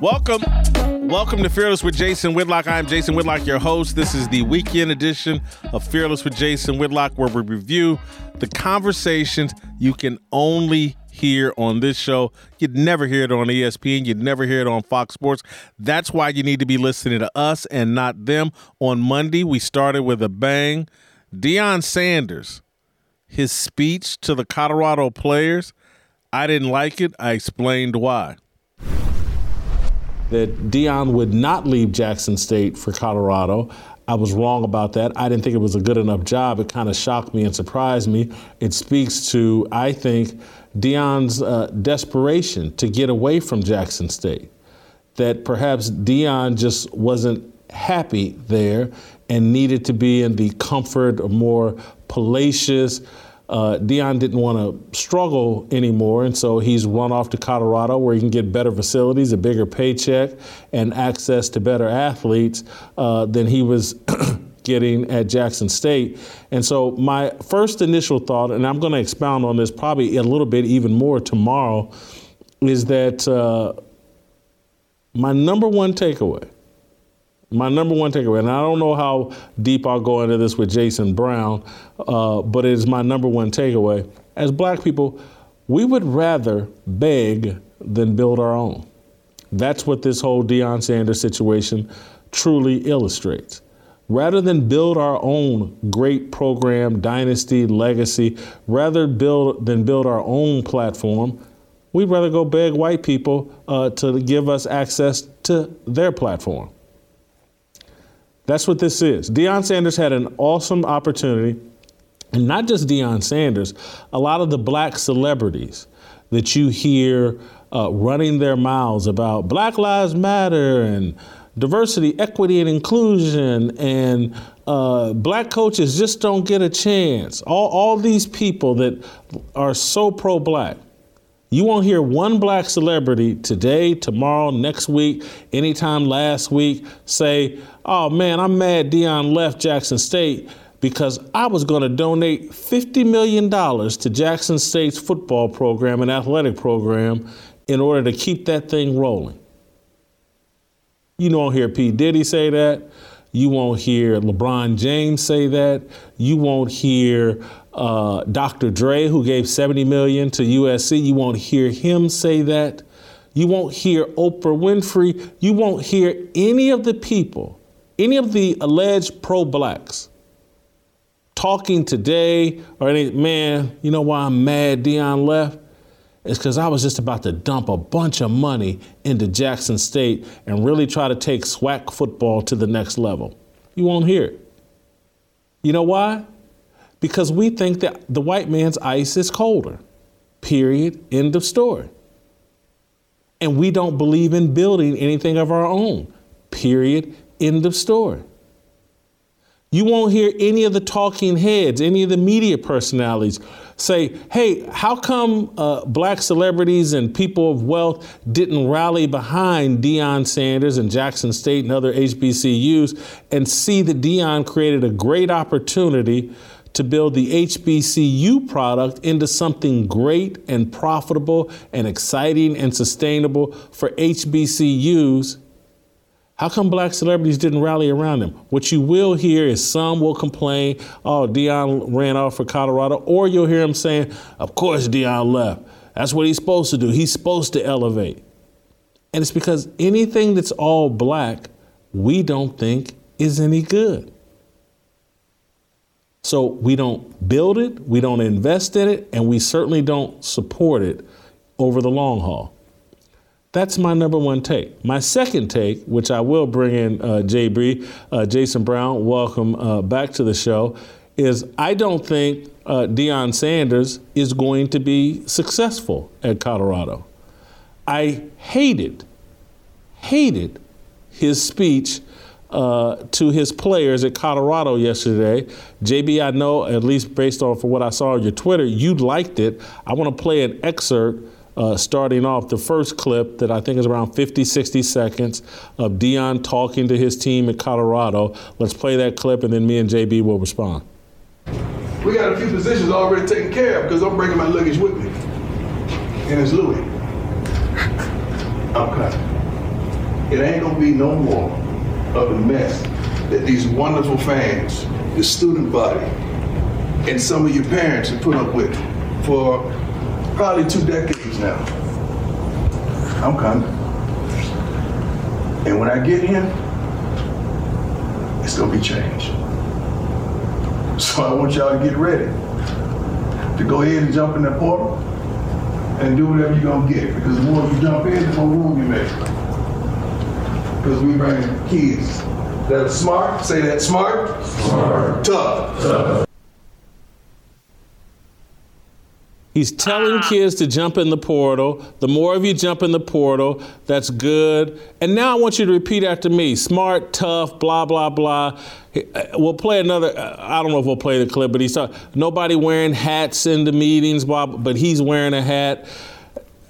Welcome. Welcome to Fearless with Jason Whitlock. I am Jason Whitlock, your host. This is the weekend edition of Fearless with Jason Whitlock, where we review the conversations you can only hear on this show. You'd never hear it on ESPN. You'd never hear it on Fox Sports. That's why you need to be listening to us and not them. On Monday, we started with a bang. Deion Sanders, his speech to the Colorado players, I didn't like it. I explained why that Deion would not leave Jackson State for Colorado. I was wrong about that. I didn't think it was a good enough job. It kind of shocked me and surprised me. It speaks to, I think, Deion's uh, desperation to get away from Jackson State. That perhaps Deion just wasn't happy there and needed to be in the comfort more palatial, uh, Deion didn't want to struggle anymore, and so he's run off to Colorado where he can get better facilities, a bigger paycheck, and access to better athletes uh, than he was getting at Jackson State. And so my first initial thought, and I'm going to expound on this probably a little bit even more tomorrow, is that uh, my number one takeaway my number one takeaway, and I don't know how deep I'll go into this with Jason Brown, uh, but it is my number one takeaway. As black people, we would rather beg than build our own. That's what this whole Deion Sanders situation truly illustrates. Rather than build our own great program, dynasty, legacy, rather build than build our own platform, we'd rather go beg white people uh, to give us access to their platform. That's what this is. Deion Sanders had an awesome opportunity, and not just Deion Sanders, a lot of the black celebrities that you hear uh, running their mouths about Black Lives Matter and diversity, equity, and inclusion, and uh, black coaches just don't get a chance. All, all these people that are so pro black. You won't hear one black celebrity today, tomorrow, next week, anytime last week say, oh man, I'm mad Deion left Jackson State because I was going to donate $50 million to Jackson State's football program and athletic program in order to keep that thing rolling. You won't hear P. Diddy say that. You won't hear LeBron James say that. You won't hear uh, Dr. Dre, who gave 70 million to USC, you won't hear him say that. You won't hear Oprah Winfrey. You won't hear any of the people, any of the alleged pro blacks talking today or any, man, you know why I'm mad Deion left? It's because I was just about to dump a bunch of money into Jackson State and really try to take SWAC football to the next level. You won't hear it. You know why? Because we think that the white man's ice is colder. Period. End of story. And we don't believe in building anything of our own. Period. End of story. You won't hear any of the talking heads, any of the media personalities say, hey, how come uh, black celebrities and people of wealth didn't rally behind Deion Sanders and Jackson State and other HBCUs and see that Deion created a great opportunity to build the HBCU product into something great and profitable and exciting and sustainable for HBCUs. How come black celebrities didn't rally around them? What you will hear is some will complain, oh, Deion ran off for Colorado, or you'll hear him saying, of course Deion left. That's what he's supposed to do. He's supposed to elevate. And it's because anything that's all black, we don't think is any good. So we don't build it, we don't invest in it, and we certainly don't support it over the long haul. That's my number one take. My second take, which I will bring in uh, JB, uh, Jason Brown, welcome uh, back to the show, is I don't think uh, Deion Sanders is going to be successful at Colorado. I hated, hated his speech uh, to his players at Colorado yesterday. JB, I know, at least based on for what I saw on your Twitter, you liked it. I want to play an excerpt uh, starting off the first clip that I think is around 50, 60 seconds of Deion talking to his team at Colorado. Let's play that clip and then me and JB will respond. We got a few positions already taken care of because I'm bringing my luggage with me. And it's Louis. I'm. It ain't gonna be no more of the mess that these wonderful fans, the student body, and some of your parents have put up with for probably two decades now. I'm coming. And when I get here, it's gonna be changed. So I want y'all to get ready to go ahead and jump in that portal and do whatever you're gonna get. Because the more you jump in, the more room you make. Because we bring kids that are smart, say that smart, smart. tough. tough. He's telling ah. kids to jump in the portal. The more of you jump in the portal, that's good. And now I want you to repeat after me smart, tough, blah, blah, blah. Uh, we'll play another. Uh, I don't know if we'll play the clip, but he's talking. Nobody wearing hats in the meetings, blah, but he's wearing a hat.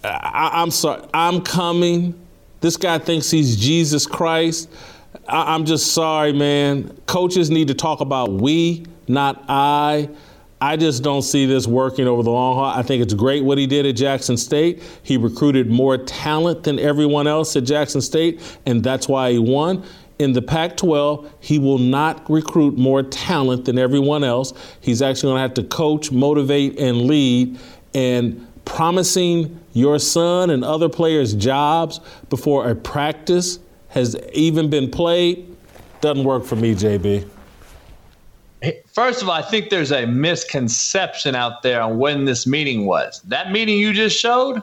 I, I'm sorry. I'm coming. This guy thinks he's Jesus Christ. I, I'm just sorry, man. Coaches need to talk about we, not I. I just don't see this working over the long haul. I think it's great what he did at Jackson State. He recruited more talent than everyone else at Jackson State, and that's why he won. In the Pac 12, he will not recruit more talent than everyone else. He's actually going to have to coach, motivate, and lead. And promising your son and other players jobs before a practice has even been played doesn't work for me, JB. First of all, I think there's a misconception out there on when this meeting was. That meeting you just showed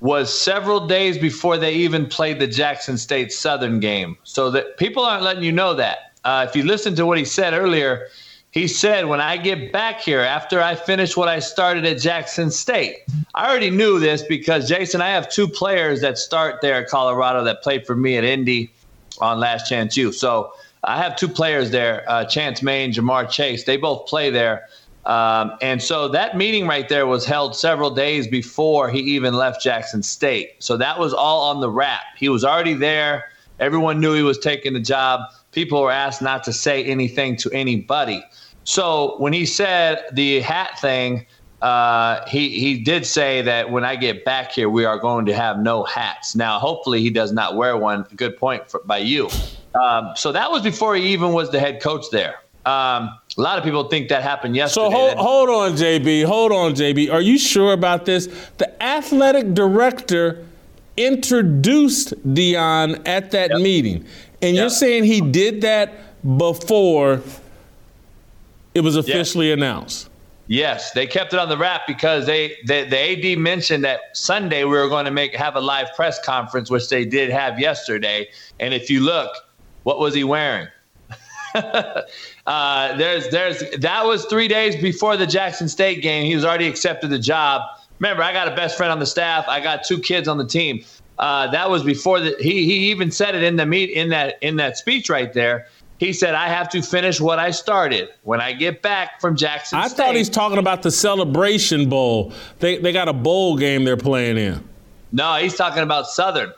was several days before they even played the Jackson State Southern game. So that people aren't letting you know that. Uh, if you listen to what he said earlier, he said, When I get back here after I finish what I started at Jackson State, I already knew this because, Jason, I have two players that start there at Colorado that played for me at Indy on Last Chance U. So I have two players there, uh, Chance May and Jamar Chase. They both play there. Um, and so that meeting right there was held several days before he even left Jackson State. So that was all on the wrap. He was already there. Everyone knew he was taking the job. People were asked not to say anything to anybody. So when he said the hat thing, uh, he he did say that when I get back here, we are going to have no hats. Now, hopefully, he does not wear one. Good point for, by you. Um, so that was before he even was the head coach there. Um, a lot of people think that happened yesterday. So hold, hold on, JB. Hold on, JB. Are you sure about this? The athletic director introduced Deion at that yep. meeting, and you're saying he did that before it was officially announced. Yes, they kept it on the wrap because they, they the AD mentioned that Sunday we were going to make have a live press conference, which they did have yesterday. And if you look, what was he wearing? uh, there's there's that was three days before the Jackson State game. He was already accepted the job. Remember, I got a best friend on the staff. I got two kids on the team. Uh, that was before the he he even said it in the meet in that in that speech right there. He said, I have to finish what I started when I get back from Jackson I State. thought he's talking about the Celebration Bowl. They, they got a bowl game they're playing in. No, he's talking about Southern.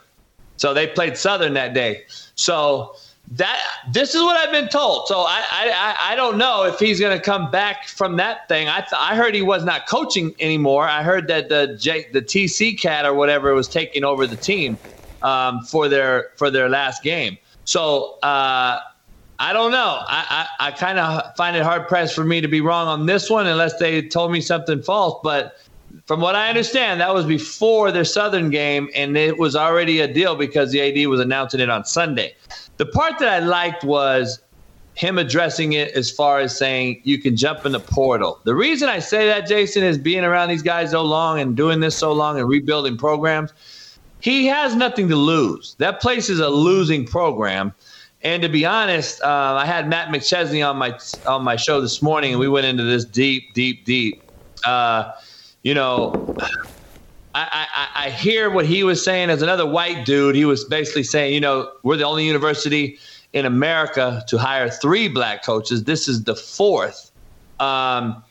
So they played Southern that day. So that this is what I've been told. So I I, I don't know if he's going to come back from that thing. I th- I heard he was not coaching anymore. I heard that the J, the TC cat or whatever was taking over the team um, for their for their last game. So uh, I don't know. I, I, I kind of find it hard pressed for me to be wrong on this one unless they told me something false. But from what I understand, that was before their Southern game, and it was already a deal because the AD was announcing it on Sunday. The part that I liked was him addressing it as far as saying you can jump in the portal. The reason I say that, Jason, is being around these guys so long and doing this so long and rebuilding programs. He has nothing to lose. That place is a losing program. And to be honest, uh, I had Matt McChesney on my on my show this morning, and we went into this deep, deep, deep. Uh, you know, I, I, I hear what he was saying as another white dude. He was basically saying, you know, we're the only university in America to hire three black coaches. This is the fourth. Um,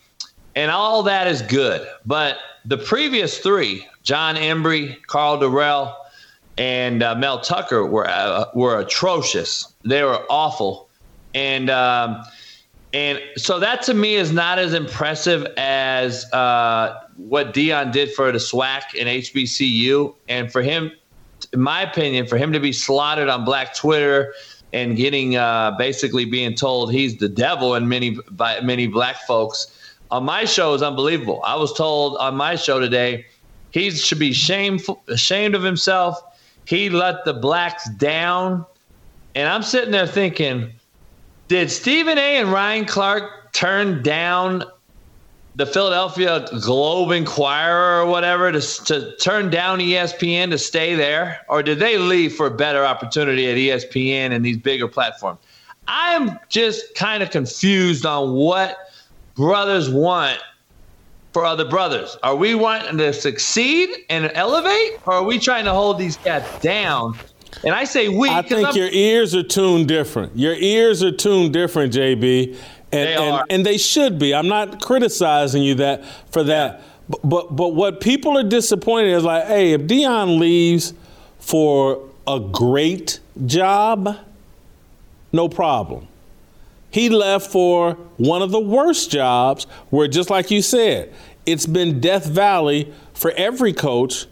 and all that is good. But the previous three, Jon Embree, Karl Dorrell, and uh, Mel Tucker, were uh, were atrocious. They were awful. And um, and so that to me is not as impressive as uh, what Deion did for the SWAC and HBCU. And for him, in my opinion, for him to be slotted on Black Twitter and getting uh, basically being told he's the devil and many by many black folks on my show is unbelievable. I was told on my show today he should be shameful, ashamed of himself. He let the blacks down, and I'm sitting there thinking, did Stephen A. and Ryan Clark turn down the Philadelphia Globe Inquirer or whatever to, to turn down ESPN to stay there? Or did they leave for a better opportunity at ESPN and these bigger platforms? I'm just kind of confused on what brothers want for other brothers. Are we wanting to succeed and elevate, or are we trying to hold these cats down? And I say we. I think I'm, your ears are tuned different. Your ears are tuned different, JB. And, they and, and, they should be. I'm not criticizing you that for that. But, but but what people are disappointed is like, hey, if Deion leaves for a great job, no problem. He left for one of the worst jobs where, just like you said, it's been Death Valley for every coach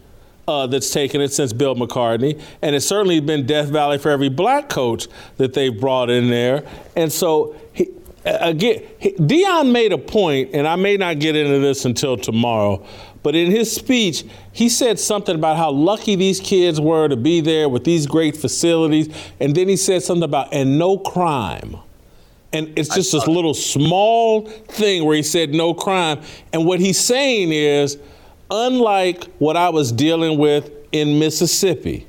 uh, that's taken it since Bill McCartney, and it's certainly been Death Valley for every black coach that they've brought in there. And so he, again, Deion made a point, and I may not get into this until tomorrow, but in his speech, he said something about how lucky these kids were to be there with these great facilities, and then he said something about and no crime. And it's just this little small thing where he said no crime. And what he's saying is, unlike what I was dealing with in Mississippi,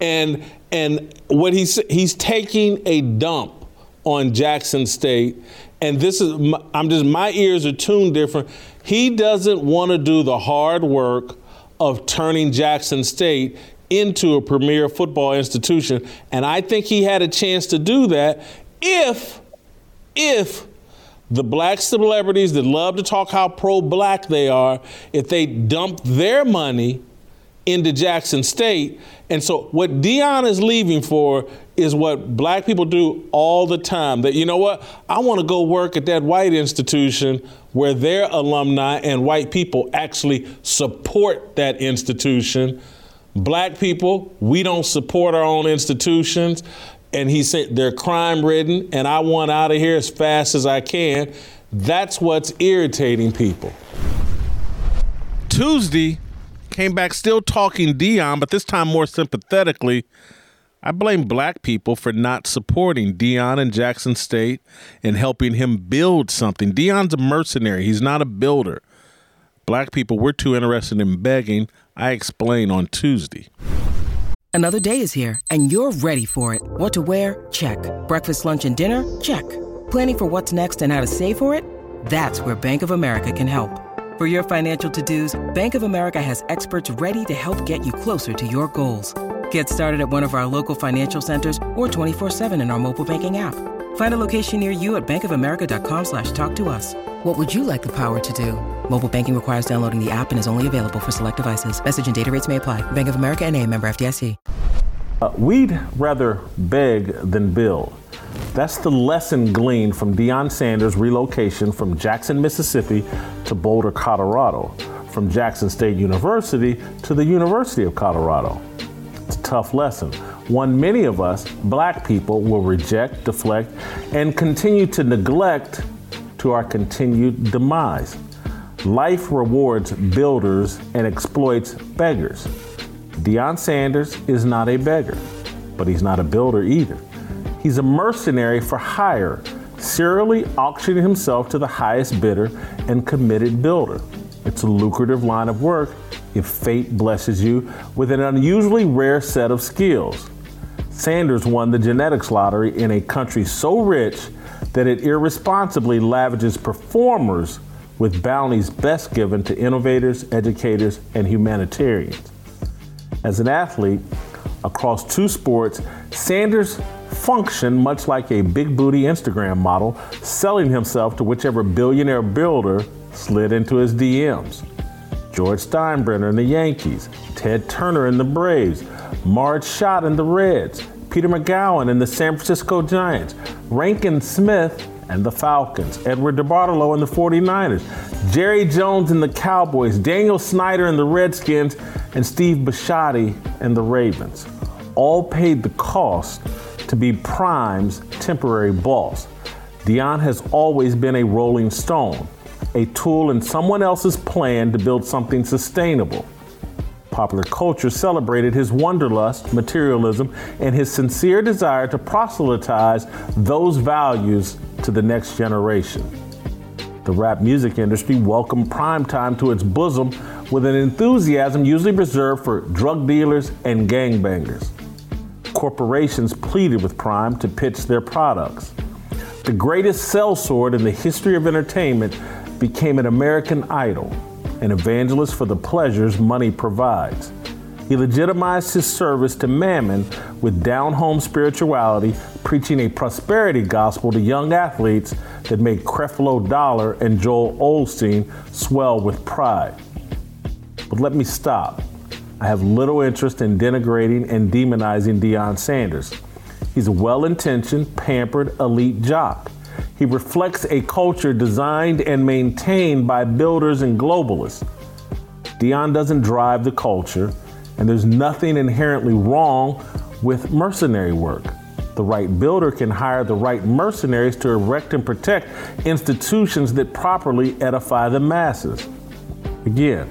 and and what he's he's taking a dump on Jackson State. And this is, I'm just, my ears are tuned different. He doesn't want to do the hard work of turning Jackson State into a premier football institution. And I think he had a chance to do that if, if the black celebrities that love to talk how pro black they are, if they dump their money into Jackson State. And so what Deion is leaving for is what black people do all the time. That you know what? I want to go work at that white institution where their alumni and white people actually support that institution. Black people, we don't support our own institutions. And he said they're crime ridden, and I want out of here as fast as I can. That's what's irritating people. Tuesday came back still talking Deion, but this time more sympathetically I blame black people for not supporting Deion and Jackson State and helping him build something. Deion's a mercenary, he's not a builder. Black people, we're too interested in begging. I explain on Tuesday. Another day is here, and you're ready for it. What to wear? Check. Breakfast, lunch, and dinner? Check. Planning for what's next and how to save for it? That's where Bank of America can help. For your financial to dos, Bank of America has experts ready to help get you closer to your goals. Get started at one of our local financial centers or 24-7 in our mobile banking app. Find a location near you at bankofamerica.com slash talk to us. What would you like the power to do? Mobile banking requires downloading the app and is only available for select devices. Message and data rates may apply. Bank of America and a member FDIC. Uh, we'd rather beg than build. That's the lesson gleaned from Deion Sanders' relocation from Jackson, Mississippi to Boulder, Colorado, from Jackson State University to the University of Colorado. Tough lesson, one many of us, black people, will reject, deflect, and continue to neglect to our continued demise. Life rewards builders and exploits beggars. Deion Sanders is not a beggar, but he's not a builder either. He's a mercenary for hire, serially auctioning himself to the highest bidder and committed builder. It's a lucrative line of work if fate blesses you with an unusually rare set of skills. Sanders won the genetics lottery in a country so rich that it irresponsibly lavishes performers with bounties best given to innovators, educators, and humanitarians. As an athlete, across two sports, Sanders functioned much like a big booty Instagram model, selling himself to whichever billionaire builder slid into his DMs. George Steinbrenner in the Yankees, Ted Turner in the Braves, Marge Schott in the Reds, Peter Magowan in the San Francisco Giants, Rankin Smith and the Falcons, Edward DeBartolo and the 49ers, Jerry Jones and the Cowboys, Daniel Snyder and the Redskins, and Steve Bisciotti and the Ravens. All paid the cost to be Prime's temporary boss. Deion has always been a rolling stone, a tool in someone else's plan to build something sustainable. Popular culture celebrated his wanderlust, materialism, and his sincere desire to proselytize those values to the next generation. The rap music industry welcomed primetime to its bosom with an enthusiasm usually reserved for drug dealers and gangbangers corporations pleaded with Prime to pitch their products. The greatest sellsword in the history of entertainment became an American idol, an evangelist for the pleasures money provides. He legitimized his service to Mammon with down home spirituality, preaching a prosperity gospel to young athletes that made Creflo Dollar and Joel Osteen swell with pride. But let me stop. I have little interest in denigrating and demonizing Deion Sanders. He's a well intentioned, pampered, elite jock. He reflects a culture designed and maintained by builders and globalists. Deion doesn't drive the culture, and there's nothing inherently wrong with mercenary work. The right builder can hire the right mercenaries to erect and protect institutions that properly edify the masses. Again,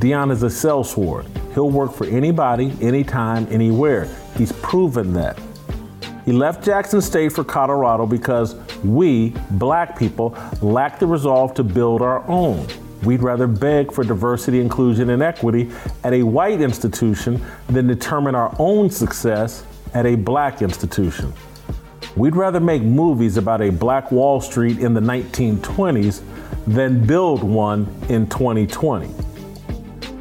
Deion is a sellsword. He'll work for anybody, anytime, anywhere. He's proven that. He left Jackson State for Colorado because we, black people, lack the resolve to build our own. We'd rather beg for diversity, inclusion, and equity at a white institution than determine our own success at a black institution. We'd rather make movies about a black Wall Street in the 1920s than build one in 2020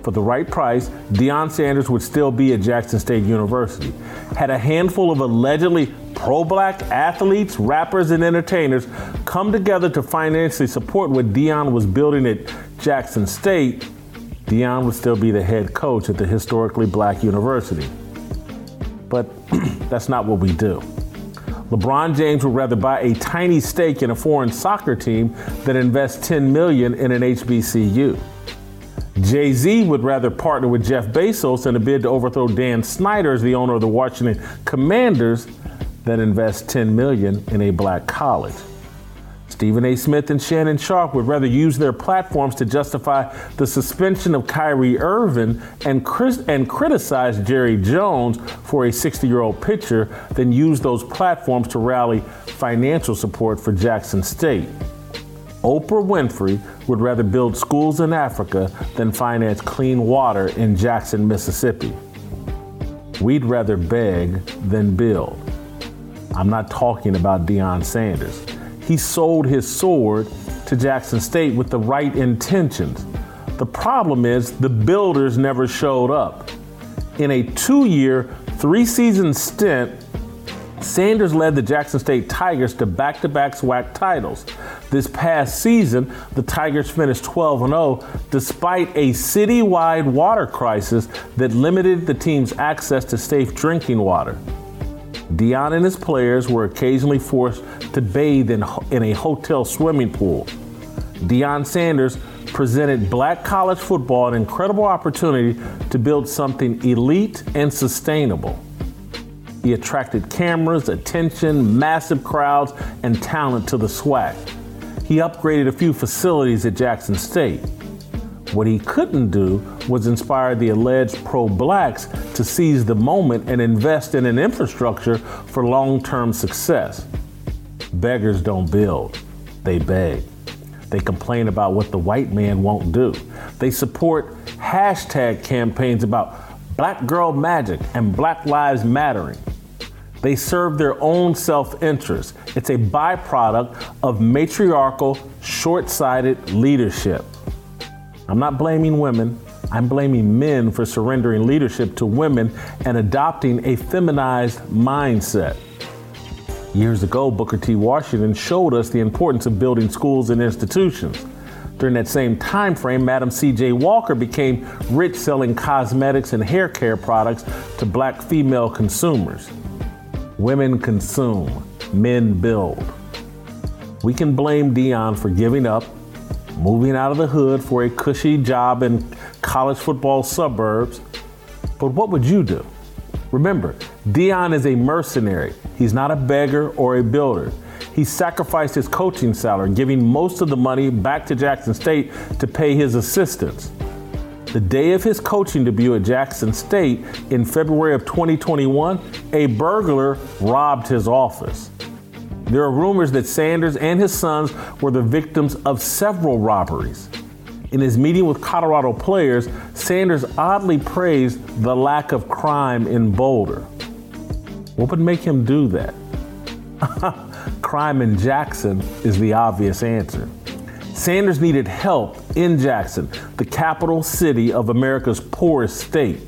for the right price, Deion Sanders would still be at Jackson State University. Had a handful of allegedly pro black athletes, rappers, and entertainers come together to financially support what Deion was building at Jackson State, Deion would still be the head coach at the historically black university. But that's not what we do. LeBron James would rather buy a tiny stake in a foreign soccer team than invest 10 million in an HBCU. Jay Z would rather partner with Jeff Bezos in a bid to overthrow Dan Snyder as the owner of the Washington Commanders than invest 10 million in a black college. Stephen A. Smith and Shannon Sharpe would rather use their platforms to justify the suspension of Kyrie Irving and, and criticize Jerry Jones for a 60 year old pitcher than use those platforms to rally financial support for Jackson State. Oprah Winfrey would rather build schools in Africa than finance clean water in Jackson, Mississippi. We'd rather beg than build. I'm not talking about Deion Sanders. He sold his sword to Jackson State with the right intentions. The problem is the builders never showed up. In a two year, three season stint, Sanders led the Jackson State Tigers to back to back SWAC titles. This past season, the Tigers finished 12 0 despite a citywide water crisis that limited the team's access to safe drinking water. Deion and his players were occasionally forced to bathe in, in a hotel swimming pool. Deion Sanders presented black college football an incredible opportunity to build something elite and sustainable. He attracted cameras, attention, massive crowds, and talent to the SWAC. He upgraded a few facilities at Jackson State. What he couldn't do was inspire the alleged pro blacks to seize the moment and invest in an infrastructure for long term success. Beggars don't build, they beg. They complain about what the white man won't do. They support hashtag campaigns about black girl magic and black lives mattering. They serve their own self interest. It's a byproduct of matriarchal, short sighted leadership. I'm not blaming women. I'm blaming men for surrendering leadership to women and adopting a feminized mindset. Years ago, Booker T. Washington showed us the importance of building schools and institutions. During that same time frame, Madam C.J. Walker became rich selling cosmetics and hair care products to black female consumers. Women consume, men build. We can blame Deion for giving up, moving out of the hood for a cushy job in college football suburbs. But what would you do? Remember, Deion is a mercenary. He's not a beggar or a builder. He sacrificed his coaching salary, giving most of the money back to Jackson State to pay his assistants. The day of his coaching debut at Jackson State in February of 2021, a burglar robbed his office. There are rumors that Sanders and his sons were the victims of several robberies. In his meeting with Colorado players, Sanders oddly praised the lack of crime in Boulder. What would make him do that? crime in Jackson is the obvious answer. Sanders needed help in Jackson, the capital city of America's poorest state.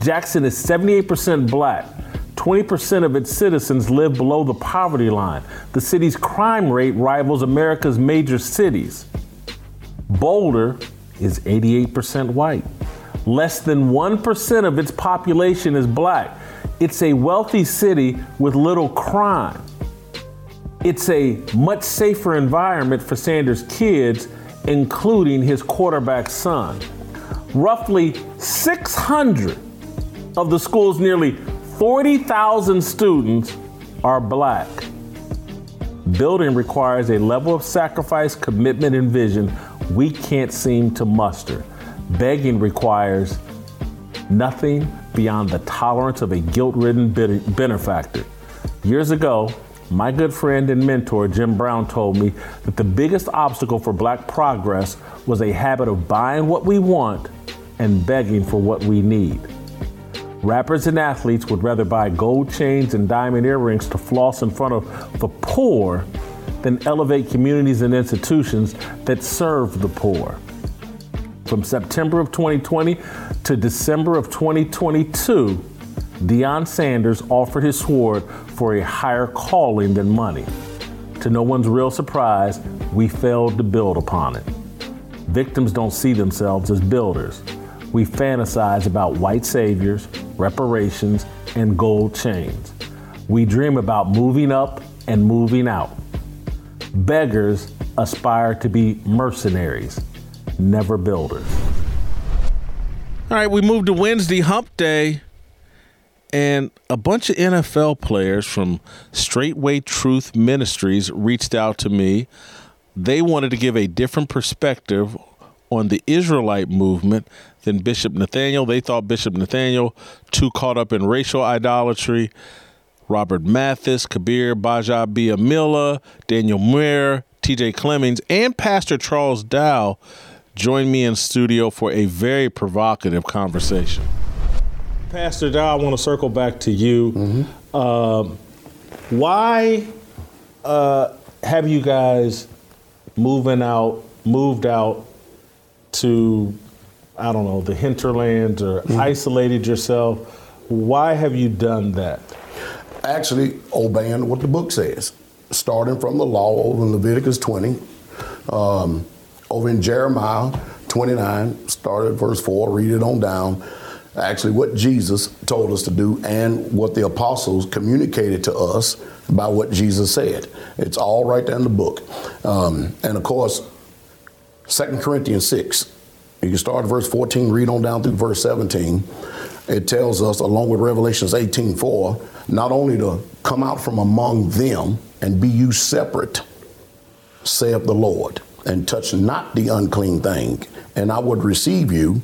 Jackson is 78% black. 20% of its citizens live below the poverty line. The city's crime rate rivals America's major cities. Boulder is 88% white. Less than 1% of its population is black. It's a wealthy city with little crime. It's a much safer environment for Sanders' kids, including his quarterback son. Roughly 600 of the school's nearly 40,000 students are black. Building requires a level of sacrifice, commitment, and vision we can't seem to muster. Begging requires nothing beyond the tolerance of a guilt ridden benefactor. Years ago, my good friend and mentor Jim Brown told me that the biggest obstacle for black progress was a habit of buying what we want and begging for what we need. Rappers and athletes would rather buy gold chains and diamond earrings to floss in front of the poor than elevate communities and institutions that serve the poor. From September of 2020 to December of 2022, Deion Sanders offered his sword for a higher calling than money. To no one's real surprise, we failed to build upon it. Victims don't see themselves as builders. We fantasize about white saviors, reparations, and gold chains. We dream about moving up and moving out. Beggars aspire to be mercenaries, never builders. All right, we move to Wednesday, hump day. And a bunch of NFL players from Straitway Truth Ministries reached out to me. They wanted to give a different perspective on the Israelite movement than Bishop Nathanyel. They thought Bishop Nathanyel too caught up in racial idolatry. Robert Mathis, Kabeer Gbaja-Biamila, Daniel Muir, TJ Clemmings, and Pastor Charles Dowell joined me in studio for a very provocative conversation. Pastor Dowell, I want to circle back to you. Mm-hmm. Um, why uh, have you guys moving out, moved out to, I don't know, the hinterlands or mm-hmm. isolated yourself? Why have you done that? Actually, obeying what the book says, starting from the law over in Leviticus 20, um, over in Jeremiah 29, started verse 4, read it on down actually what Jesus told us to do and what the apostles communicated to us about what Jesus said. It's all right there in the book. Um, and of course, 2 Corinthians 6, you can start at verse 14, read on down through verse 17. It tells us, along with Revelations 18 4, not only to come out from among them and be you separate, saith the Lord, and touch not the unclean thing, and I would receive you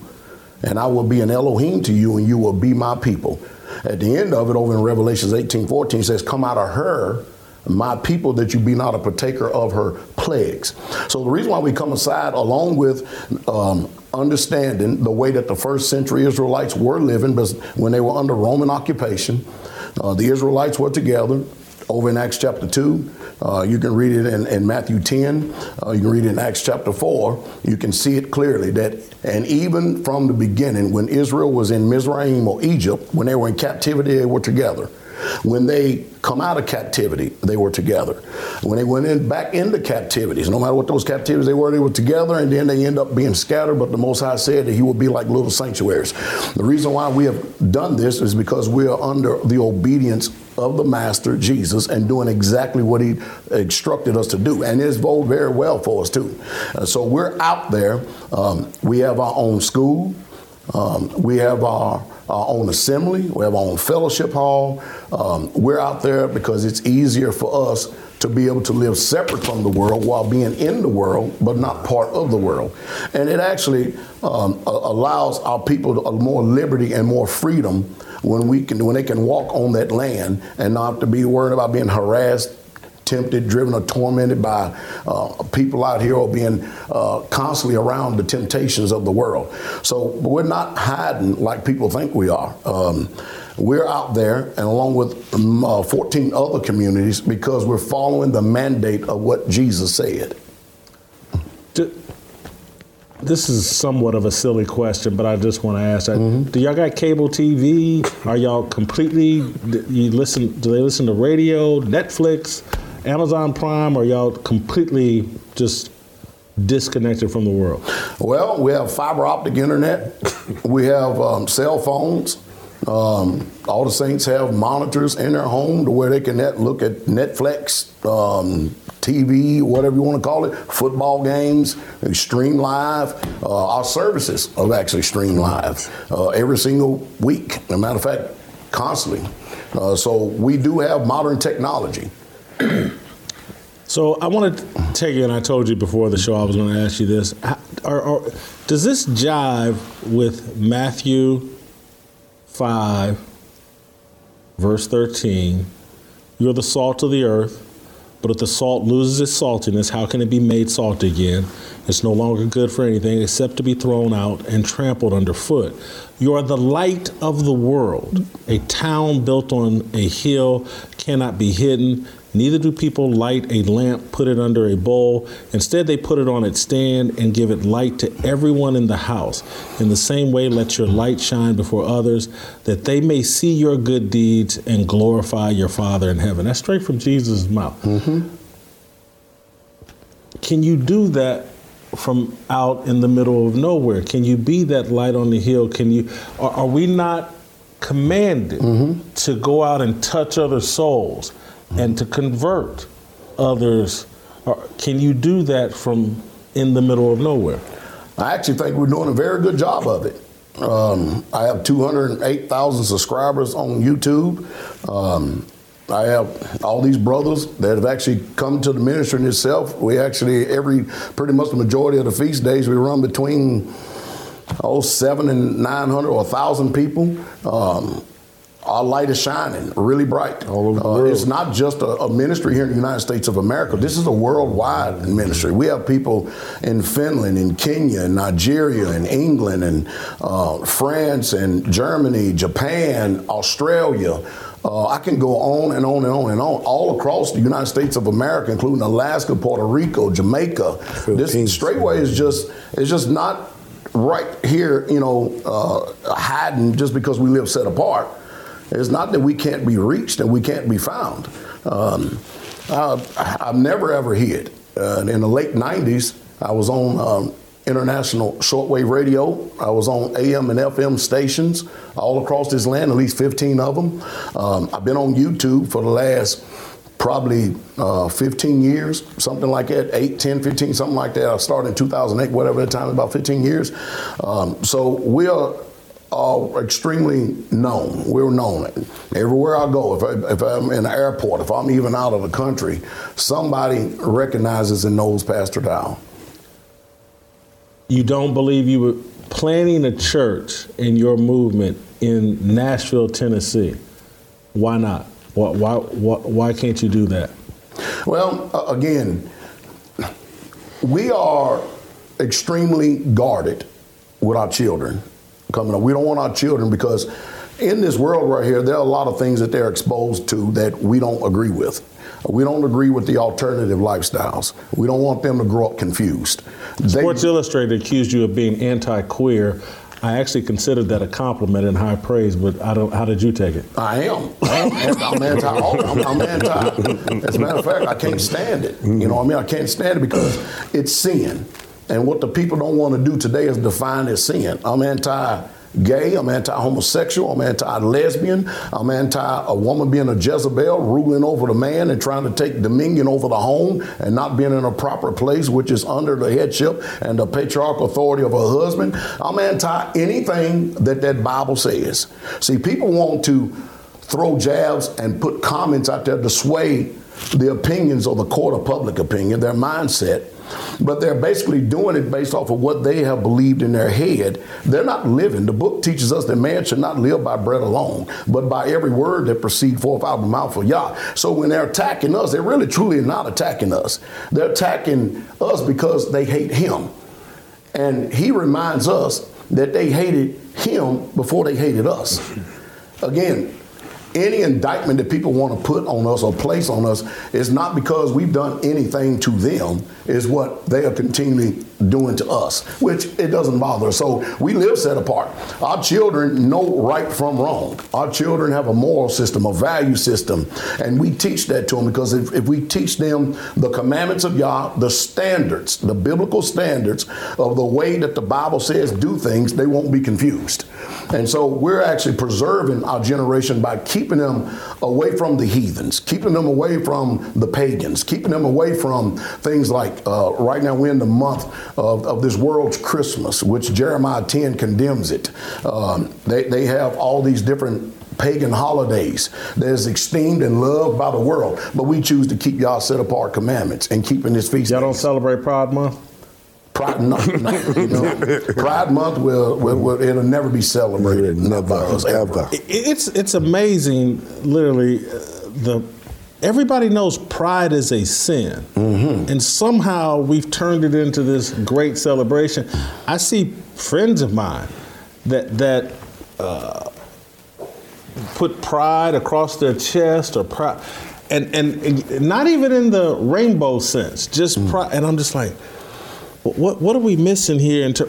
and I will be an Elohim to you, and you will be my people. At the end of it, over in Revelations 18 14, says, Come out of her, my people, that you be not a partaker of her plagues. So the reason why we come aside, along with um, understanding the way that the first century Israelites were living but when they were under Roman occupation, Uh, the Israelites were together over in Acts chapter 2. Uh, you can read it in, in Matthew 10. Uh, you can read it in Acts chapter 4. You can see it clearly that, and even from the beginning, when Israel was in Mizraim or Egypt, when they were in captivity, they were together. When they come out of captivity, they were together. When they went in back into captivities, no matter what those captivities they were, they were together, and then they end up being scattered. But the Most High said that He would be like little sanctuaries. The reason why we have done this is because we are under the obedience of the Master Jesus and doing exactly what He instructed us to do, and it's bode very well for us too. Uh, so we're out there. Um, we have our own school. Um, we have our our own assembly, we have our own fellowship hall. Um, we're out there because it's easier for us to be able to live separate from the world while being in the world, but not part of the world. And it actually um, allows our people more liberty and more freedom when we can when they can walk on that land and not to be worried about being harassed tempted, driven, or tormented by uh, people out here or being uh, constantly around the temptations of the world. So we're not hiding like people think we are. Um, we're out there, and along with um, uh, 14 other communities, because we're following the mandate of what Jesus said. this is somewhat of a silly question, but I just want to ask that. Mm-hmm. Do y'all got cable TV? Are y'all completely? You listen? Do they listen to radio, Netflix? Amazon Prime, or y'all completely just disconnected from the world? Well, we have fiber optic internet. we have um, cell phones. Um, all the saints have monitors in their home to where they can net, look at Netflix, um, TV, whatever you want to call it, football games, stream live. Uh, our services are actually stream live uh, every single week. As a matter of fact, constantly. Uh, so we do have modern technology. so I want to take you, and I told you before the show I was going to ask you this. Are, are, does this jive with Matthew 5, verse 13? You're the salt of the earth, but if the salt loses its saltiness, how can it be made salt again? It's no longer good for anything except to be thrown out and trampled underfoot. You are the light of the world. A town built on a hill cannot be hidden. Neither do people light a lamp, put it under a bowl. Instead, they put it on its stand and give it light to everyone in the house. In the same way, let your light shine before others, that they may see your good deeds and glorify your Father in heaven. That's straight from Jesus' mouth. Mm-hmm. Can you do that from out in the middle of nowhere? Can you be that light on the hill? Can you? Are, are we not commanded mm-hmm. to go out and touch other souls? And to convert others. Can you do that from in the middle of nowhere? I actually think we're doing a very good job of it. Um, I have 208,000 subscribers on YouTube. Um, I have all these brothers that have actually come to the ministry in itself. We actually, every, pretty much the majority of the feast days, we run between, oh, seven and 900 or 1,000 people. Um, our light is shining really bright. All over the uh, world. It's not just a, a, ministry here in the United States of America. This is a worldwide ministry. We have people in Finland, in Kenya, in Nigeria, in England, and uh, France, and Germany, Japan, Australia. Uh, I can go on and on and on and on, all across the United States of America, including Alaska, Puerto Rico, Jamaica. This Straitway is just is just not right here, you know, uh, hiding just because we live set apart. It's not that we can't be reached and we can't be found. Um, I, have never ever hid. Uh, in the late 90s, I was on um, international shortwave radio. I was on AM and FM stations all across this land, at least 15 of them. Um, I've been on YouTube for the last probably uh, 15 years, something like that, 8, 10, 15, something like that. I started in 2008, whatever the time, about 15 years. Um, so we are are extremely known. We're known. Everywhere I go, if, I, if I'm in an airport, if I'm even out of the country, somebody recognizes and knows Pastor Dowell. You don't believe you were planning a church in your movement in Nashville, Tennessee. Why not? Why, why, why, why can't you do that? Well, uh, again, we are extremely guarded with our children coming up. We don't want our children because in this world right here, there are a lot of things that they're exposed to that we don't agree with. We don't agree with the alternative lifestyles. We don't want them to grow up confused. They- Sports Illustrated accused you of being anti-queer. I actually considered that a compliment and high praise, but I don't. How did you take it? I am. I am. I'm anti. I'm, I'm anti. As a matter of fact, I can't stand it. You know what I mean? I can't stand it because it's sin. And what the people don't want to do today is define as sin. I'm anti gay, I'm anti homosexual, I'm anti lesbian, I'm anti a woman being a Jezebel, ruling over the man and trying to take dominion over the home and not being in a proper place, which is under the headship and the patriarchal authority of her husband. I'm anti anything that that Bible says. See, people want to throw jabs and put comments out there to sway the opinions of the court of public opinion, their mindset. But they're basically doing it based off of what they have believed in their head. They're not living. The book teaches us that man should not live by bread alone, but by every word that proceed forth out of the mouth of Yah. So when they're attacking us, they're really truly not attacking us. They're attacking us because they hate him. And he reminds us that they hated him before they hated us. Again, any indictment that people want to put on us or place on us is not because we've done anything to them, is what they are continually doing to us, which it doesn't bother. So we live set apart. Our children know right from wrong. Our children have a moral system, a value system, and we teach that to them because if, if we teach them the commandments of Yah, the standards, the biblical standards of the way that the Bible says do things, they won't be confused. And so we're actually preserving our generation by keeping them away from the heathens, keeping them away from the pagans, keeping them away from things like uh, right now we're in the month of, of, this world's Christmas, which Jeremiah 10 condemns it. Um, they, they have all these different pagan holidays that is esteemed and loved by the world, but we choose to keep y'all set apart commandments and keeping this feast. Y'all don't celebrate Pride Month? Pride, no, no, you know, Pride Month will, will, will, it'll never be celebrated. Never, ever. It's it's amazing, literally. Uh, the everybody knows pride is a sin, mm-hmm. and somehow we've turned it into this great celebration. I see friends of mine that that. Uh, put pride across their chest or pride and, and, and not even in the rainbow sense just mm. pride and i'm just like what what are we missing here? In ter-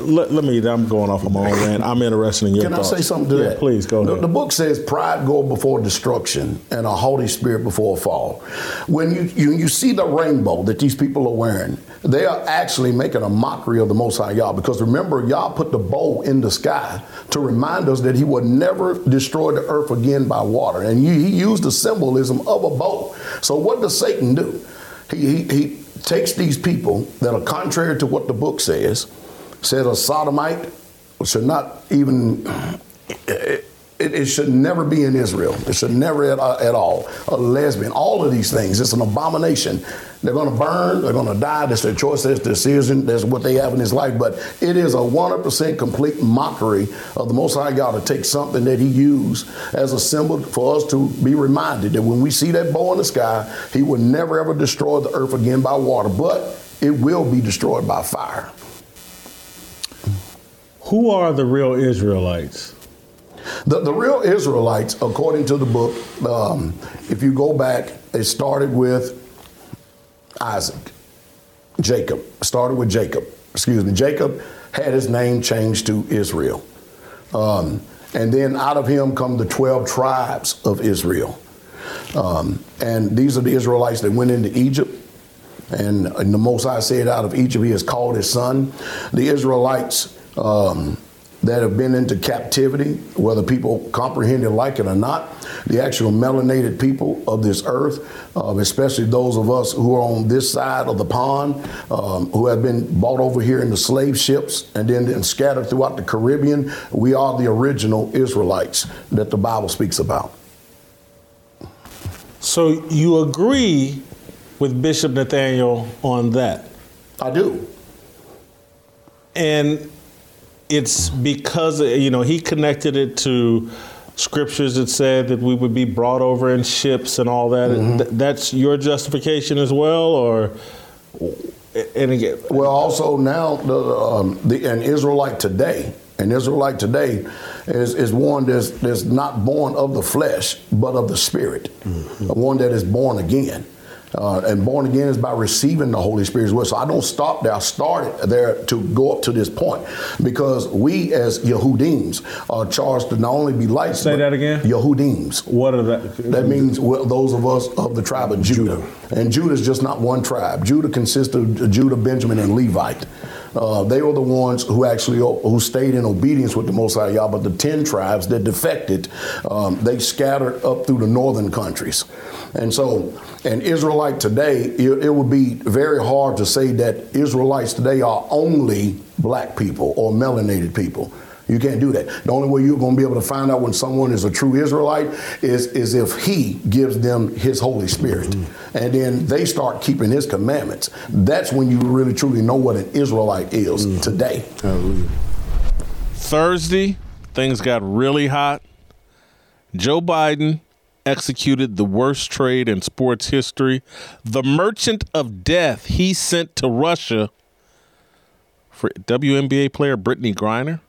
let, let, me. I'm going off on my own land. I'm interested in your. Can thoughts. I say something to yeah, that? Please go ahead. The, the, book says, "Pride go before destruction, and a Holy Spirit before a fall." When you, you you see the rainbow that these people are wearing, they are actually making a mockery of the Most High Yah. Because remember, Yah put the bow in the sky to remind us that He would never destroy the earth again by water, and He used the symbolism of a bow. So what does Satan do? He, he, he takes these people that are contrary to what the book says, says a sodomite should not even, it, it, should never be in Israel. It should never at, uh, at all. A lesbian, all of these things, it's an abomination. They're going to burn, they're going to die. That's their choice, that's their decision, that's what they have in this life. But it is a 100% complete mockery of the Most High God to take something that He used as a symbol for us to be reminded that when we see that bow in the sky, He will never ever destroy the earth again by water, but it will be destroyed by fire. Who are the real Israelites? The, the real Israelites, according to the book, um, if you go back, it started with Isaac. Jacob. Started with Jacob. Excuse me. Jacob had his name changed to Israel. Um, and then out of him come the 12 tribes of Israel. Um, and these are the Israelites that went into Egypt. And, the Most High said, out of Egypt he has called his son. The Israelites um, that have been into captivity, whether people comprehend it like it or not, the actual melanated people of this earth, uh, especially those of us who are on this side of the pond, um, who have been brought over here in the slave ships and then, then scattered throughout the Caribbean, we are the original Israelites that the Bible speaks about. So you agree with Bishop Nathanyel on that? I do. And it's because you know he connected it to scriptures that said that we would be brought over in ships and all that. Mm-hmm. Th- that's your justification as well, or and again, well, also now the, um, the an Israelite today, an Israelite today is, is one that's, that's not born of the flesh, but of the spirit, mm-hmm. one that is born again. Uh, and born again is by receiving the Holy Spirit as well. So I don't stop there. I started there to go up to this point because we as Yehudims are charged to not only be lights. Say that again. Yehudims. What are that? That means well, those of us of the tribe of Judah. Judah. And Judah is just not one tribe. Judah consists of Judah, Benjamin, and Levite. Uh, they were the ones who actually who stayed in obedience with the Most High Yah. But the ten tribes that defected, um, they scattered up through the northern countries. And so, an Israelite today, it, it, would be very hard to say that Israelites today are only black people or melanated people. You can't do that. The only way you're going to be able to find out when someone is a true Israelite is, is if he gives them his Holy Spirit. Mm-hmm. And then they start keeping his commandments. That's when you really truly know what an Israelite is mm-hmm. today. Hallelujah. Thursday, things got really hot. Joe Biden executed the worst trade in sports history. The merchant of death he sent to Russia for WNBA player Brittany Griner.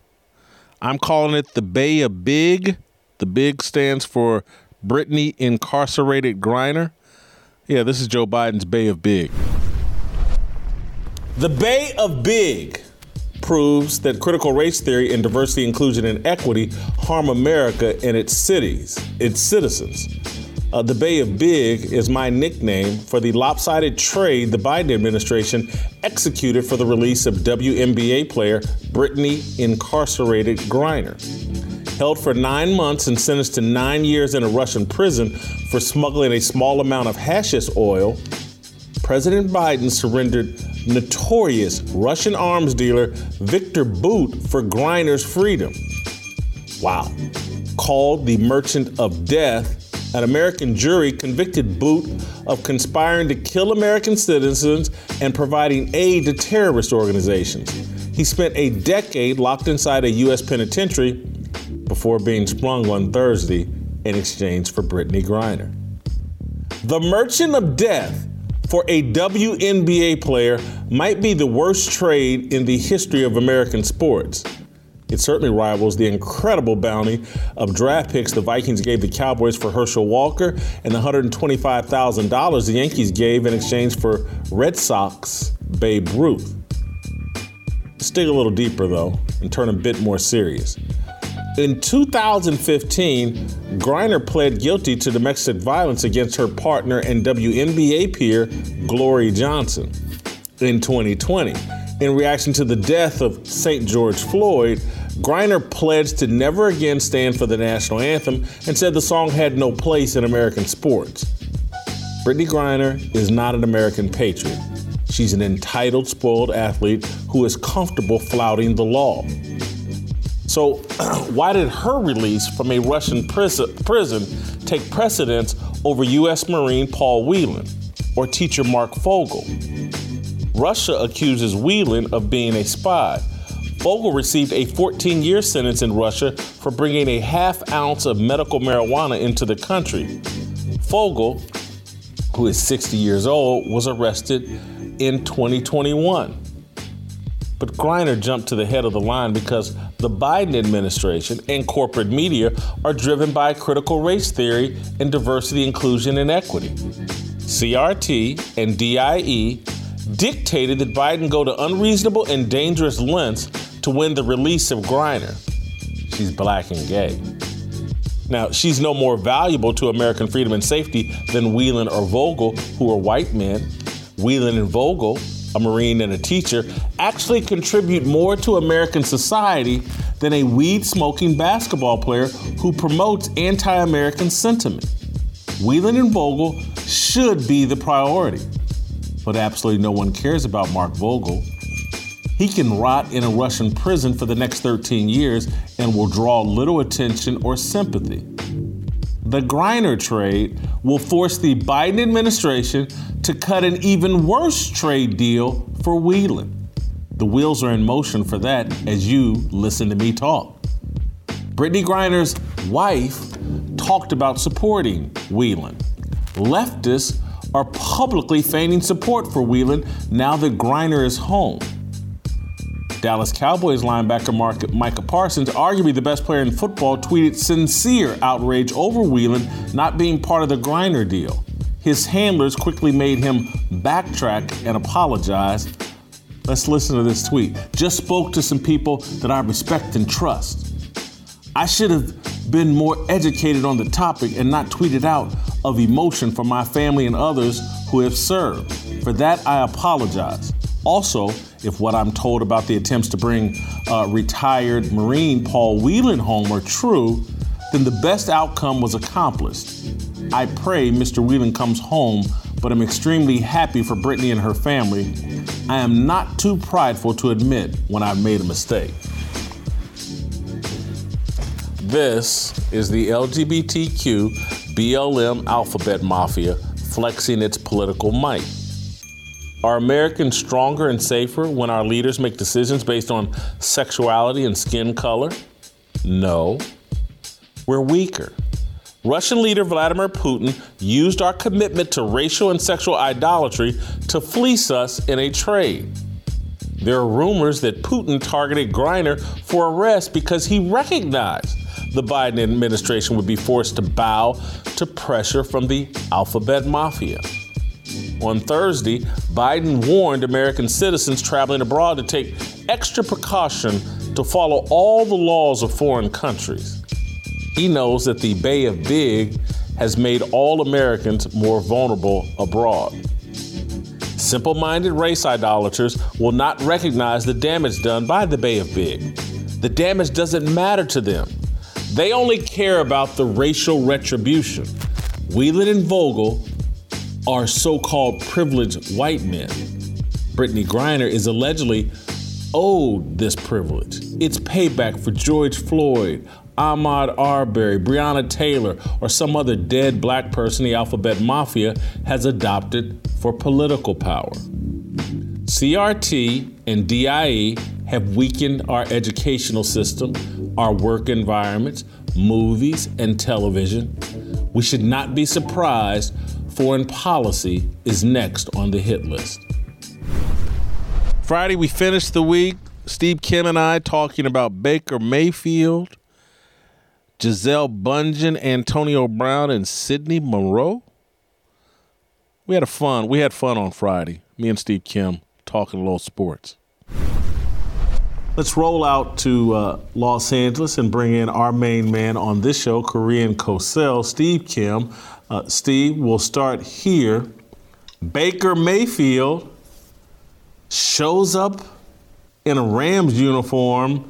I'm calling it the Bay of Big. The Big stands for Brittany Incarcerated Griner. Yeah, this is Joe Biden's Bay of Big. The Bay of Big proves that critical race theory and diversity, inclusion, and equity harm America and its cities, its citizens. Uh, the Bay of Big is my nickname for the lopsided trade the Biden administration executed for the release of WNBA player Brittany incarcerated Griner. Held for nine months and sentenced to nine years in a Russian prison for smuggling a small amount of hashish oil, President Biden surrendered notorious Russian arms dealer Victor Bout for Griner's freedom. Wow. Called the Merchant of Death, an American jury convicted Bout of conspiring to kill American citizens and providing aid to terrorist organizations. He spent a decade locked inside a U.S. penitentiary before being sprung on Thursday in exchange for Brittany Griner. The Merchant of Death for a WNBA player might be the worst trade in the history of American sports. It certainly rivals the incredible bounty of draft picks the Vikings gave the Cowboys for Herschel Walker and the $125,000 the Yankees gave in exchange for Red Sox Babe Ruth. Let's dig a little deeper, though, and turn a bit more serious. In 2015, Griner pled guilty to domestic violence against her partner and WNBA peer, Glory Johnson. In 2020, in reaction to the death of St. George Floyd, Griner pledged to never again stand for the national anthem and said the song had no place in American sports. Brittany Griner is not an American patriot. She's an entitled, spoiled athlete who is comfortable flouting the law. So, why did her release from a Russian prison, take precedence over U.S. Marine Paul Whelan or teacher Mark Fogel? Russia accuses Whelan of being a spy. Fogel received a 14 year sentence in Russia for bringing a half ounce of medical marijuana into the country. Fogel, who is 60 years old, was arrested in 2021. But Griner jumped to the head of the line because the Biden administration and corporate media are driven by critical race theory and diversity, inclusion, and equity. CRT and DIE dictated that Biden go to unreasonable and dangerous lengths to win the release of Griner. She's black and gay. Now, she's no more valuable to American freedom and safety than Whelan or Fogel, who are white men. Whelan and Fogel a Marine, and a teacher actually contribute more to American society than a weed smoking basketball player who promotes anti American sentiment. Whelan and Fogel should be the priority, but absolutely no one cares about Mark Fogel. He can rot in a Russian prison for the next 13 years and will draw little attention or sympathy. The Griner trade will force the Biden administration to cut an even worse trade deal for Whelan. The wheels are in motion for that as you listen to me talk. Brittany Griner's wife talked about supporting Whelan. Leftists are publicly feigning support for Whelan now that Griner is home. Dallas Cowboys linebacker Micah Parsons, arguably the best player in football, tweeted sincere outrage over Whelan not being part of the Griner deal. His handlers quickly made him backtrack and apologize. Let's listen to this tweet. Just spoke to some people that I respect and trust. I should have been more educated on the topic and not tweeted out of emotion for my family and others who have served. For that, I apologize. Also, if what I'm told about the attempts to bring uh, retired Marine Paul Whelan home are true, then the best outcome was accomplished. I pray Mr. Whelan comes home, but I'm extremely happy for Brittany and her family. I am not too prideful to admit when I've made a mistake. This is the LGBTQ BLM alphabet mafia flexing its political might. Are Americans stronger and safer when our leaders make decisions based on sexuality and skin color? No. We're weaker. Russian leader Vladimir Putin used our commitment to racial and sexual idolatry to fleece us in a trade. There are rumors that Putin targeted Griner for arrest because he recognized the Biden administration would be forced to bow to pressure from the alphabet mafia. On Thursday, Biden warned American citizens traveling abroad to take extra precaution to follow all the laws of foreign countries. He knows that the Bay of Big has made all Americans more vulnerable abroad. Simple minded race idolaters will not recognize the damage done by the Bay of Big. The damage doesn't matter to them. They only care about the racial retribution. Whelan and Fogel are so called privileged white men. Brittany Griner is allegedly owed this privilege. It's payback for George Floyd, Ahmaud Arbery, Breonna Taylor, or some other dead black person the alphabet mafia has adopted for political power. CRT and DIE have weakened our educational system, our work environments, movies, and television. We should not be surprised foreign policy is next on the hit list. Friday, we finished the week. Steve Kim and I talking about Baker Mayfield, Gisele Bündchen, Antonio Brown, and Sidney Monroe. We had a fun. We had fun on Friday. Me and Steve Kim talking a little sports. Let's roll out to uh, Los Angeles and bring in our main man on this show, Korean Cosell, Steve Kim. Uh, Steve, we'll start here. Baker Mayfield shows up in a Rams uniform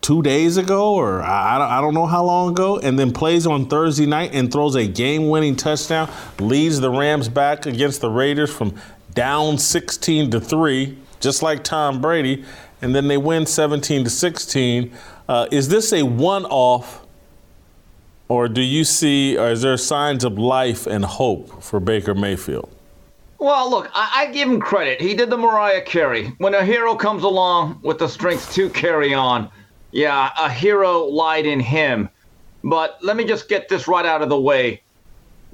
two days ago, or I, I don't know how long ago, and then plays on Thursday night and throws a game winning touchdown, leads the Rams back against the Raiders from down 16 to 3, just like Tom Brady, and then they win 17 to 16. Uh, is this a one off? Or do you see, or is there signs of life and hope for Baker Mayfield? Well, look, I, I, give him credit. He did the Mariah Carey. When a hero comes along with the strength to carry on, yeah, a hero lied in him. But let me just get this right out of the way.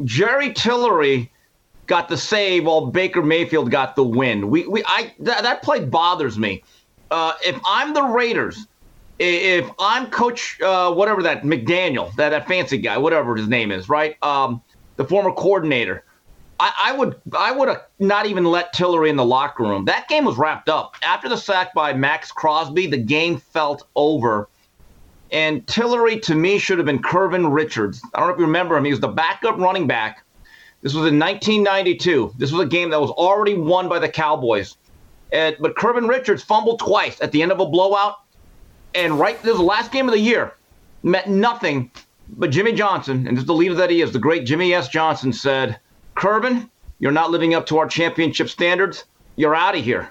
Jerry Tillery got the save while Baker Mayfield got the win. We, we, I, th- that play bothers me. Uh, if I'm the Raiders, if I'm Coach, uh, whatever that McDaniel, that, that fancy guy, whatever his name is, right? Um, the former coordinator. I, I would I would have not even let Tillery in the locker room. That game was wrapped up after the sack by Maxx Crosby. The game felt over, and Tillery to me should have been Curvin Richards. I don't know if you remember him. He was the backup running back. This was in 1992. This was a game that was already won by the Cowboys. But Curvin Richards fumbled twice at the end of a blowout and right, this the last game of the year, meant nothing but Jimmy Johnson, and is the leader that he is, the great Jimmy S. Johnson said, Kervin, you're not living up to our championship standards. You're out of here.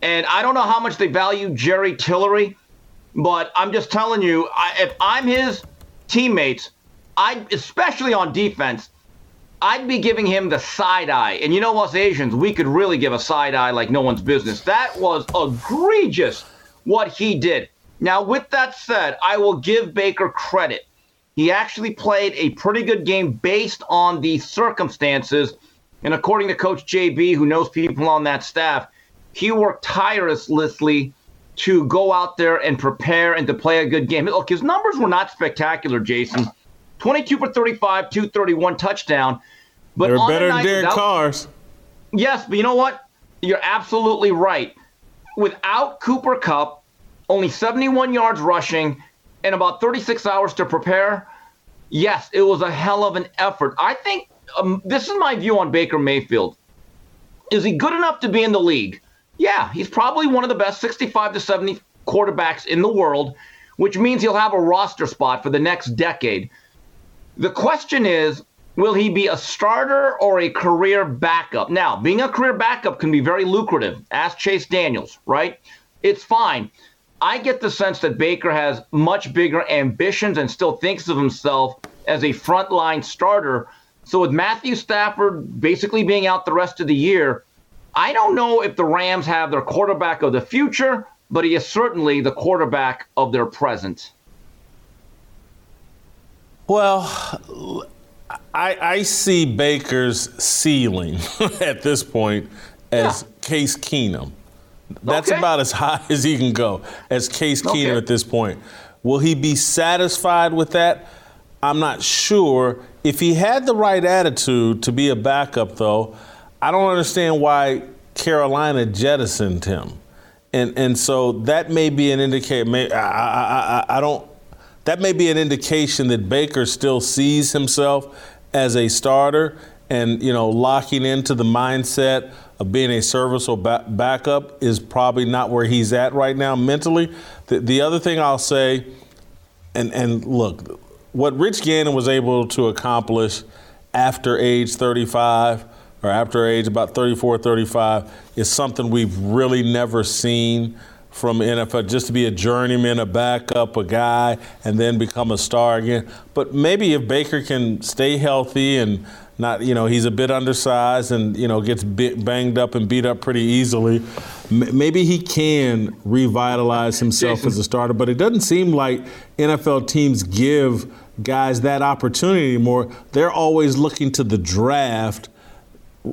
And I don't know how much they value Jerry Tillery, but I'm just telling you, I, if I'm his teammates, I especially on defense, I'd be giving him the side eye. And you know us Asians, we could really give a side eye like no one's business. That was egregious what he did. Now, with that said, I will give Baker credit. He actually played a pretty good game based on the circumstances And according to Coach JB, who knows people on that staff, he worked tirelessly to go out there and prepare and to play a good game. Look, his numbers were not spectacular, Jason. 22 for 35, 231 touchdown. But They're better the than Derek Carr's. Yes, but you know what? You're absolutely right. Without Cooper Kupp, only 71 yards rushing and about 36 hours to prepare. Yes, it was a hell of an effort. I think um, this is my view on Baker Mayfield. Is he good enough to be in the league? Yeah, he's probably one of the best 65 to 70 quarterbacks in the world, which means he'll have a roster spot for the next decade. The question is, will he be a starter or a career backup? Now, being a career backup can be very lucrative. Ask Chase Daniels, right? It's fine. I get the sense that Baker has much bigger ambitions and still thinks of himself as a frontline starter. So with Matthew Stafford basically being out the rest of the year, I don't know if the Rams have their quarterback of the future, but he is certainly the quarterback of their present. Well, I, I see Baker's ceiling at this point as yeah. Case Keenum. That's okay. about as high as he can go as Case Keenum okay. at this point. Will he be satisfied with that? I'm not sure. If he had the right attitude to be a backup, though, I don't understand why Carolina jettisoned him. And and so that may be an indicator. I, I, I, I don't. That may be an indication that Baker still sees himself as a starter, and you know, locking into the mindset of being a serviceable ba- backup is probably not where he's at right now mentally. The, the other thing I'll say, and, and look, what Rich Gannon was able to accomplish after age 35 or after age about 34, 35 is something we've really never seen from NFL, just to be a journeyman, a backup, a guy, and then become a star again. But maybe if Baker can stay healthy and not you know he's a bit undersized and you know gets banged up and beat up pretty easily. Maybe he can revitalize himself as a starter, but it doesn't seem like NFL teams give guys that opportunity anymore. They're always looking to the draft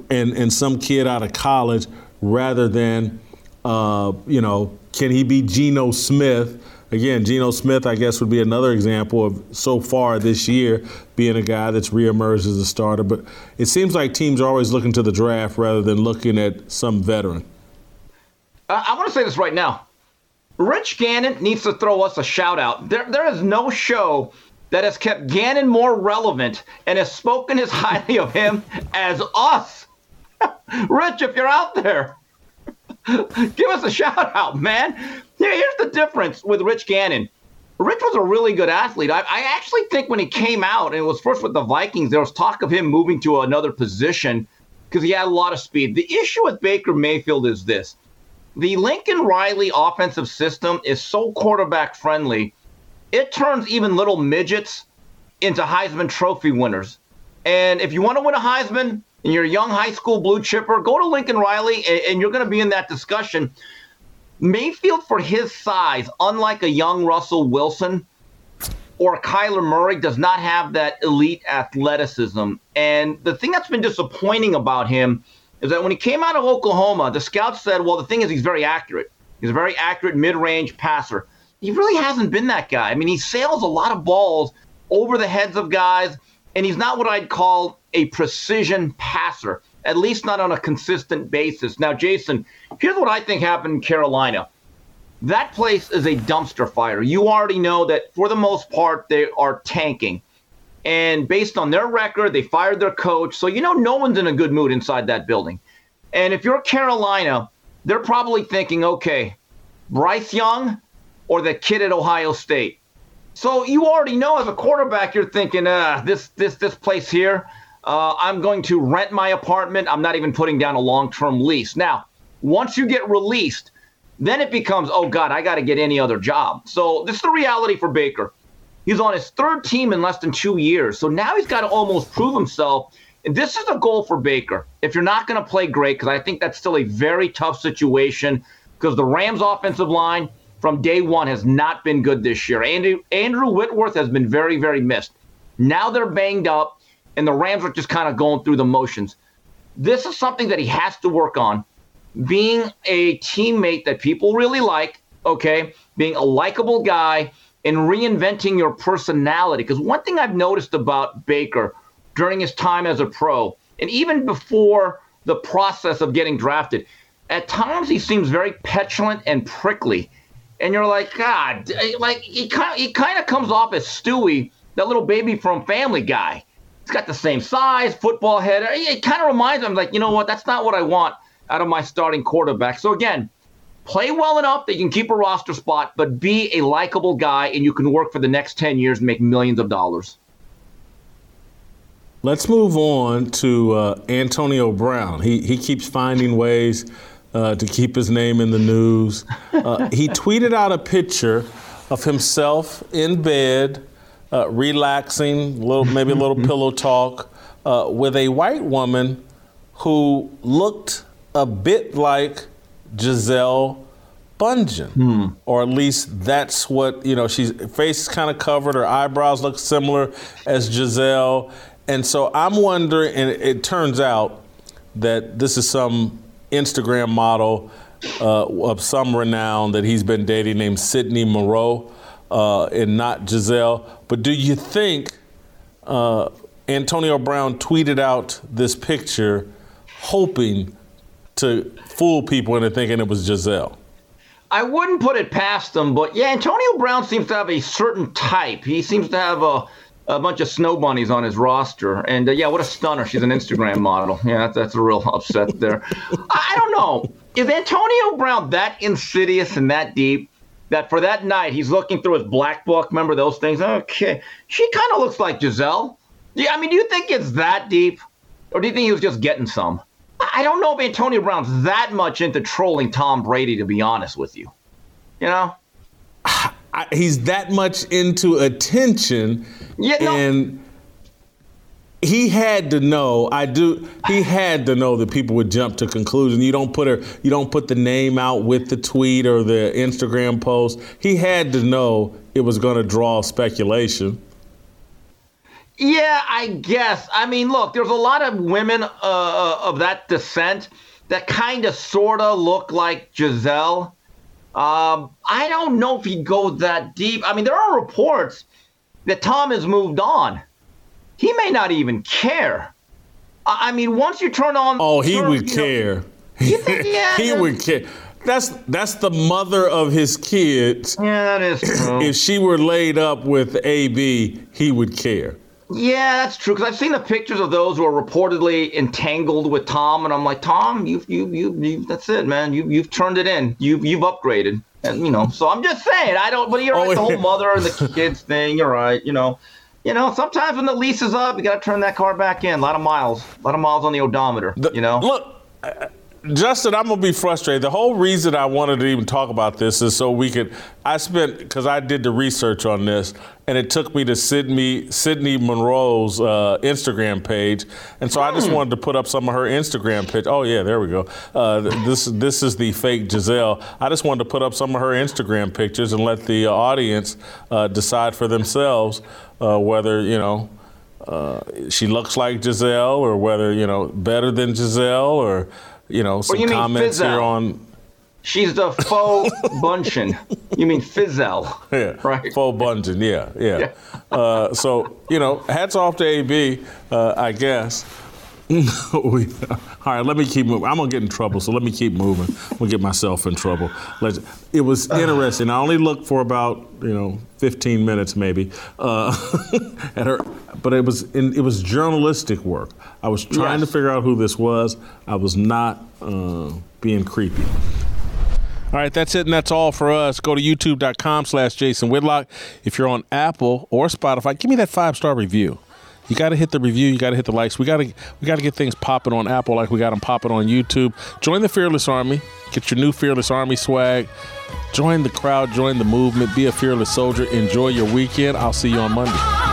and and some kid out of college rather than uh, you know can he be Geno Smith again, Geno Smith, I guess, would be another example of so far this year being a guy that's reemerged as a starter. But it seems like teams are always looking to the draft rather than looking at some veteran. I want to say this right now. Rich Gannon needs to throw us a shout out. There, there is no show that has kept Gannon more relevant and has spoken as highly of him as us. Rich, if you're out there, give us a shout out, man. Here's the difference with Rich Gannon. Rich was a really good athlete. I, I, actually think when he came out, and it was first with the Vikings, there was talk of him moving to another position because he had a lot of speed. The issue with Baker Mayfield is this the Lincoln Riley offensive system is so quarterback friendly, it turns even little midgets into Heisman Trophy winners. And if you want to win a Heisman and you're a young high school blue chipper, go to Lincoln Riley and, and you're going to be in that discussion. Mayfield, for his size, unlike a young Russell Wilson or Kyler Murray, does not have that elite athleticism. And the thing that's been disappointing about him is that when he came out of Oklahoma, the scouts said, well, the thing is, he's very accurate. He's a very accurate mid range passer. He really hasn't been that guy. I mean, he sails a lot of balls over the heads of guys, and he's not what I'd call a precision passer at least not on a consistent basis. Now, Jason, here's what I think happened in Carolina. That place is a dumpster fire. You already know that for the most part, they are tanking. And based on their record, they fired their coach. So, you know, no one's in a good mood inside that building. And if you're Carolina, they're probably thinking, okay, Bryce Young or the kid at Ohio State. So you already know as a quarterback, you're thinking, uh, this this this place here, uh, I'm going to rent my apartment. I'm not even putting down a long term lease. Now, once you get released, then it becomes, oh God, I got to get any other job. So this is the reality for Baker. He's on his third team in less than two years. So now he's got to almost prove himself. And this is a goal for Baker. If you're not going to play great, because I think that's still a very tough situation, because the Rams' offensive line from day one has not been good this year. Andrew, Andrew Whitworth has been very, very missed. Now they're banged up and the Rams are just kind of going through the motions. this is something that he has to work on. Being a teammate that people really like, okay, being a likable guy and reinventing your personality. Because one thing I've noticed about Baker during his time as a pro, and even before the process of getting drafted, at times he seems very petulant and prickly. And you're like, God, like he kind he kind of comes off as Stewie, that little baby from Family Guy. He's got the same size, football head. It kind of reminds me, like, you know what? That's not what I want out of my starting quarterback. So again, play well enough that you can keep a roster spot, but be a likable guy and you can work for the next 10 years and make millions of dollars. Let's move on to uh, Antonio Brown. He, he keeps finding ways uh, to keep his name in the news. Uh, he tweeted out a picture of himself in bed, uh, relaxing, little, maybe a little pillow talk, uh, with a white woman who looked a bit like Gisele Bundchen, hmm. or at least that's what you know. She's face is kind of covered, her eyebrows look similar as Gisele, and so I'm wondering. And it turns out that this is some Instagram model uh, of some renown that he's been dating named Sydney Moreau, uh, and not Gisele. But do you think uh, Antonio Brown tweeted out this picture, hoping to fool people into thinking it was Gisele? I wouldn't put it past him, but yeah, Antonio Brown seems to have a certain type. He seems to have a a bunch of snow bunnies on his roster. And uh, yeah, what a stunner. She's an Instagram model. Yeah, that's, that's a real upset there. I, I don't know. Is Antonio Brown that insidious and that deep that for that night he's looking through his black book? Remember those things? Okay. She kind of looks like Gisele. Yeah, I mean, do you think it's that deep? Or do you think he was just getting some? I don't know if Antonio Brown's that much into trolling Tom Brady, to be honest with you. You know? I, he's that much into attention, yeah, no. and he had to know. I do. He had to know that people would jump to conclusion. You don't put her. You don't put the name out with the tweet or the Instagram post. He had to know it was going to draw speculation. Yeah, I guess. I mean, look, there's a lot of women uh, uh of that descent that kind of, sort of look like Gisele. Um, I don't know if he'd go that deep. I mean, there are reports that Tom has moved on. He may not even care. I, I mean, once you turn on, oh, he turn, would care. Know, think, yeah, he would care. That's that's the mother of his kids. Yeah, that is true. if she were laid up with AB, he would care. Yeah, that's true. Because I've seen the pictures of those who are reportedly entangled with Tom, and I'm like, Tom, you, you, you, you that's it, man. You, you've turned it in. You've, you've upgraded, and you know. So I'm just saying, I don't. But you're right. Oh, the whole mother and the kids thing. You're right. You know, you know. Sometimes when the lease is up, you got to turn that car back in. A lot of miles, a lot of miles on the odometer. The, you know. Look. Justin, I'm gonna be frustrated. The whole reason I wanted to even talk about this is so we could. I spent because I did the research on this, and it took me to Sydney Sydney Monroe's uh, Instagram page, and so I just hmm. wanted to put up some of her Instagram pictures. Oh yeah, there we go. Uh, this this is the fake Gisele. I just wanted to put up some of her Instagram pictures and let the uh, audience uh, decide for themselves uh, whether you know. Uh, she looks like Gisele, or whether you know better than Gisele, or you know, some you comments here on. She's the faux Bunchen. You mean Fizzel. Yeah. Right. Faux Bunchen. Yeah. Yeah. yeah. uh, so, you know, hats off to AB, uh, I guess. all right, let me keep moving. I'm gonna get in trouble, so let me keep moving. I'm gonna get myself in trouble. Let's, it was interesting. I only looked for about you know 15 minutes maybe uh, at her, but it was in, it was journalistic work. I was trying yes. to figure out who this was. I was not uh, being creepy. All right, that's it, and that's all for us. Go to youtube.com slash Jason Whitlock. If you're on Apple or Spotify, give me that five star review. You got to hit the review. You got to hit the likes. We got to we got to get things popping on Apple like we got them popping on YouTube. Join the Fearless Army. Get your new Fearless Army swag. Join the crowd. Join the movement. Be a fearless soldier. Enjoy your weekend. I'll see you on Monday.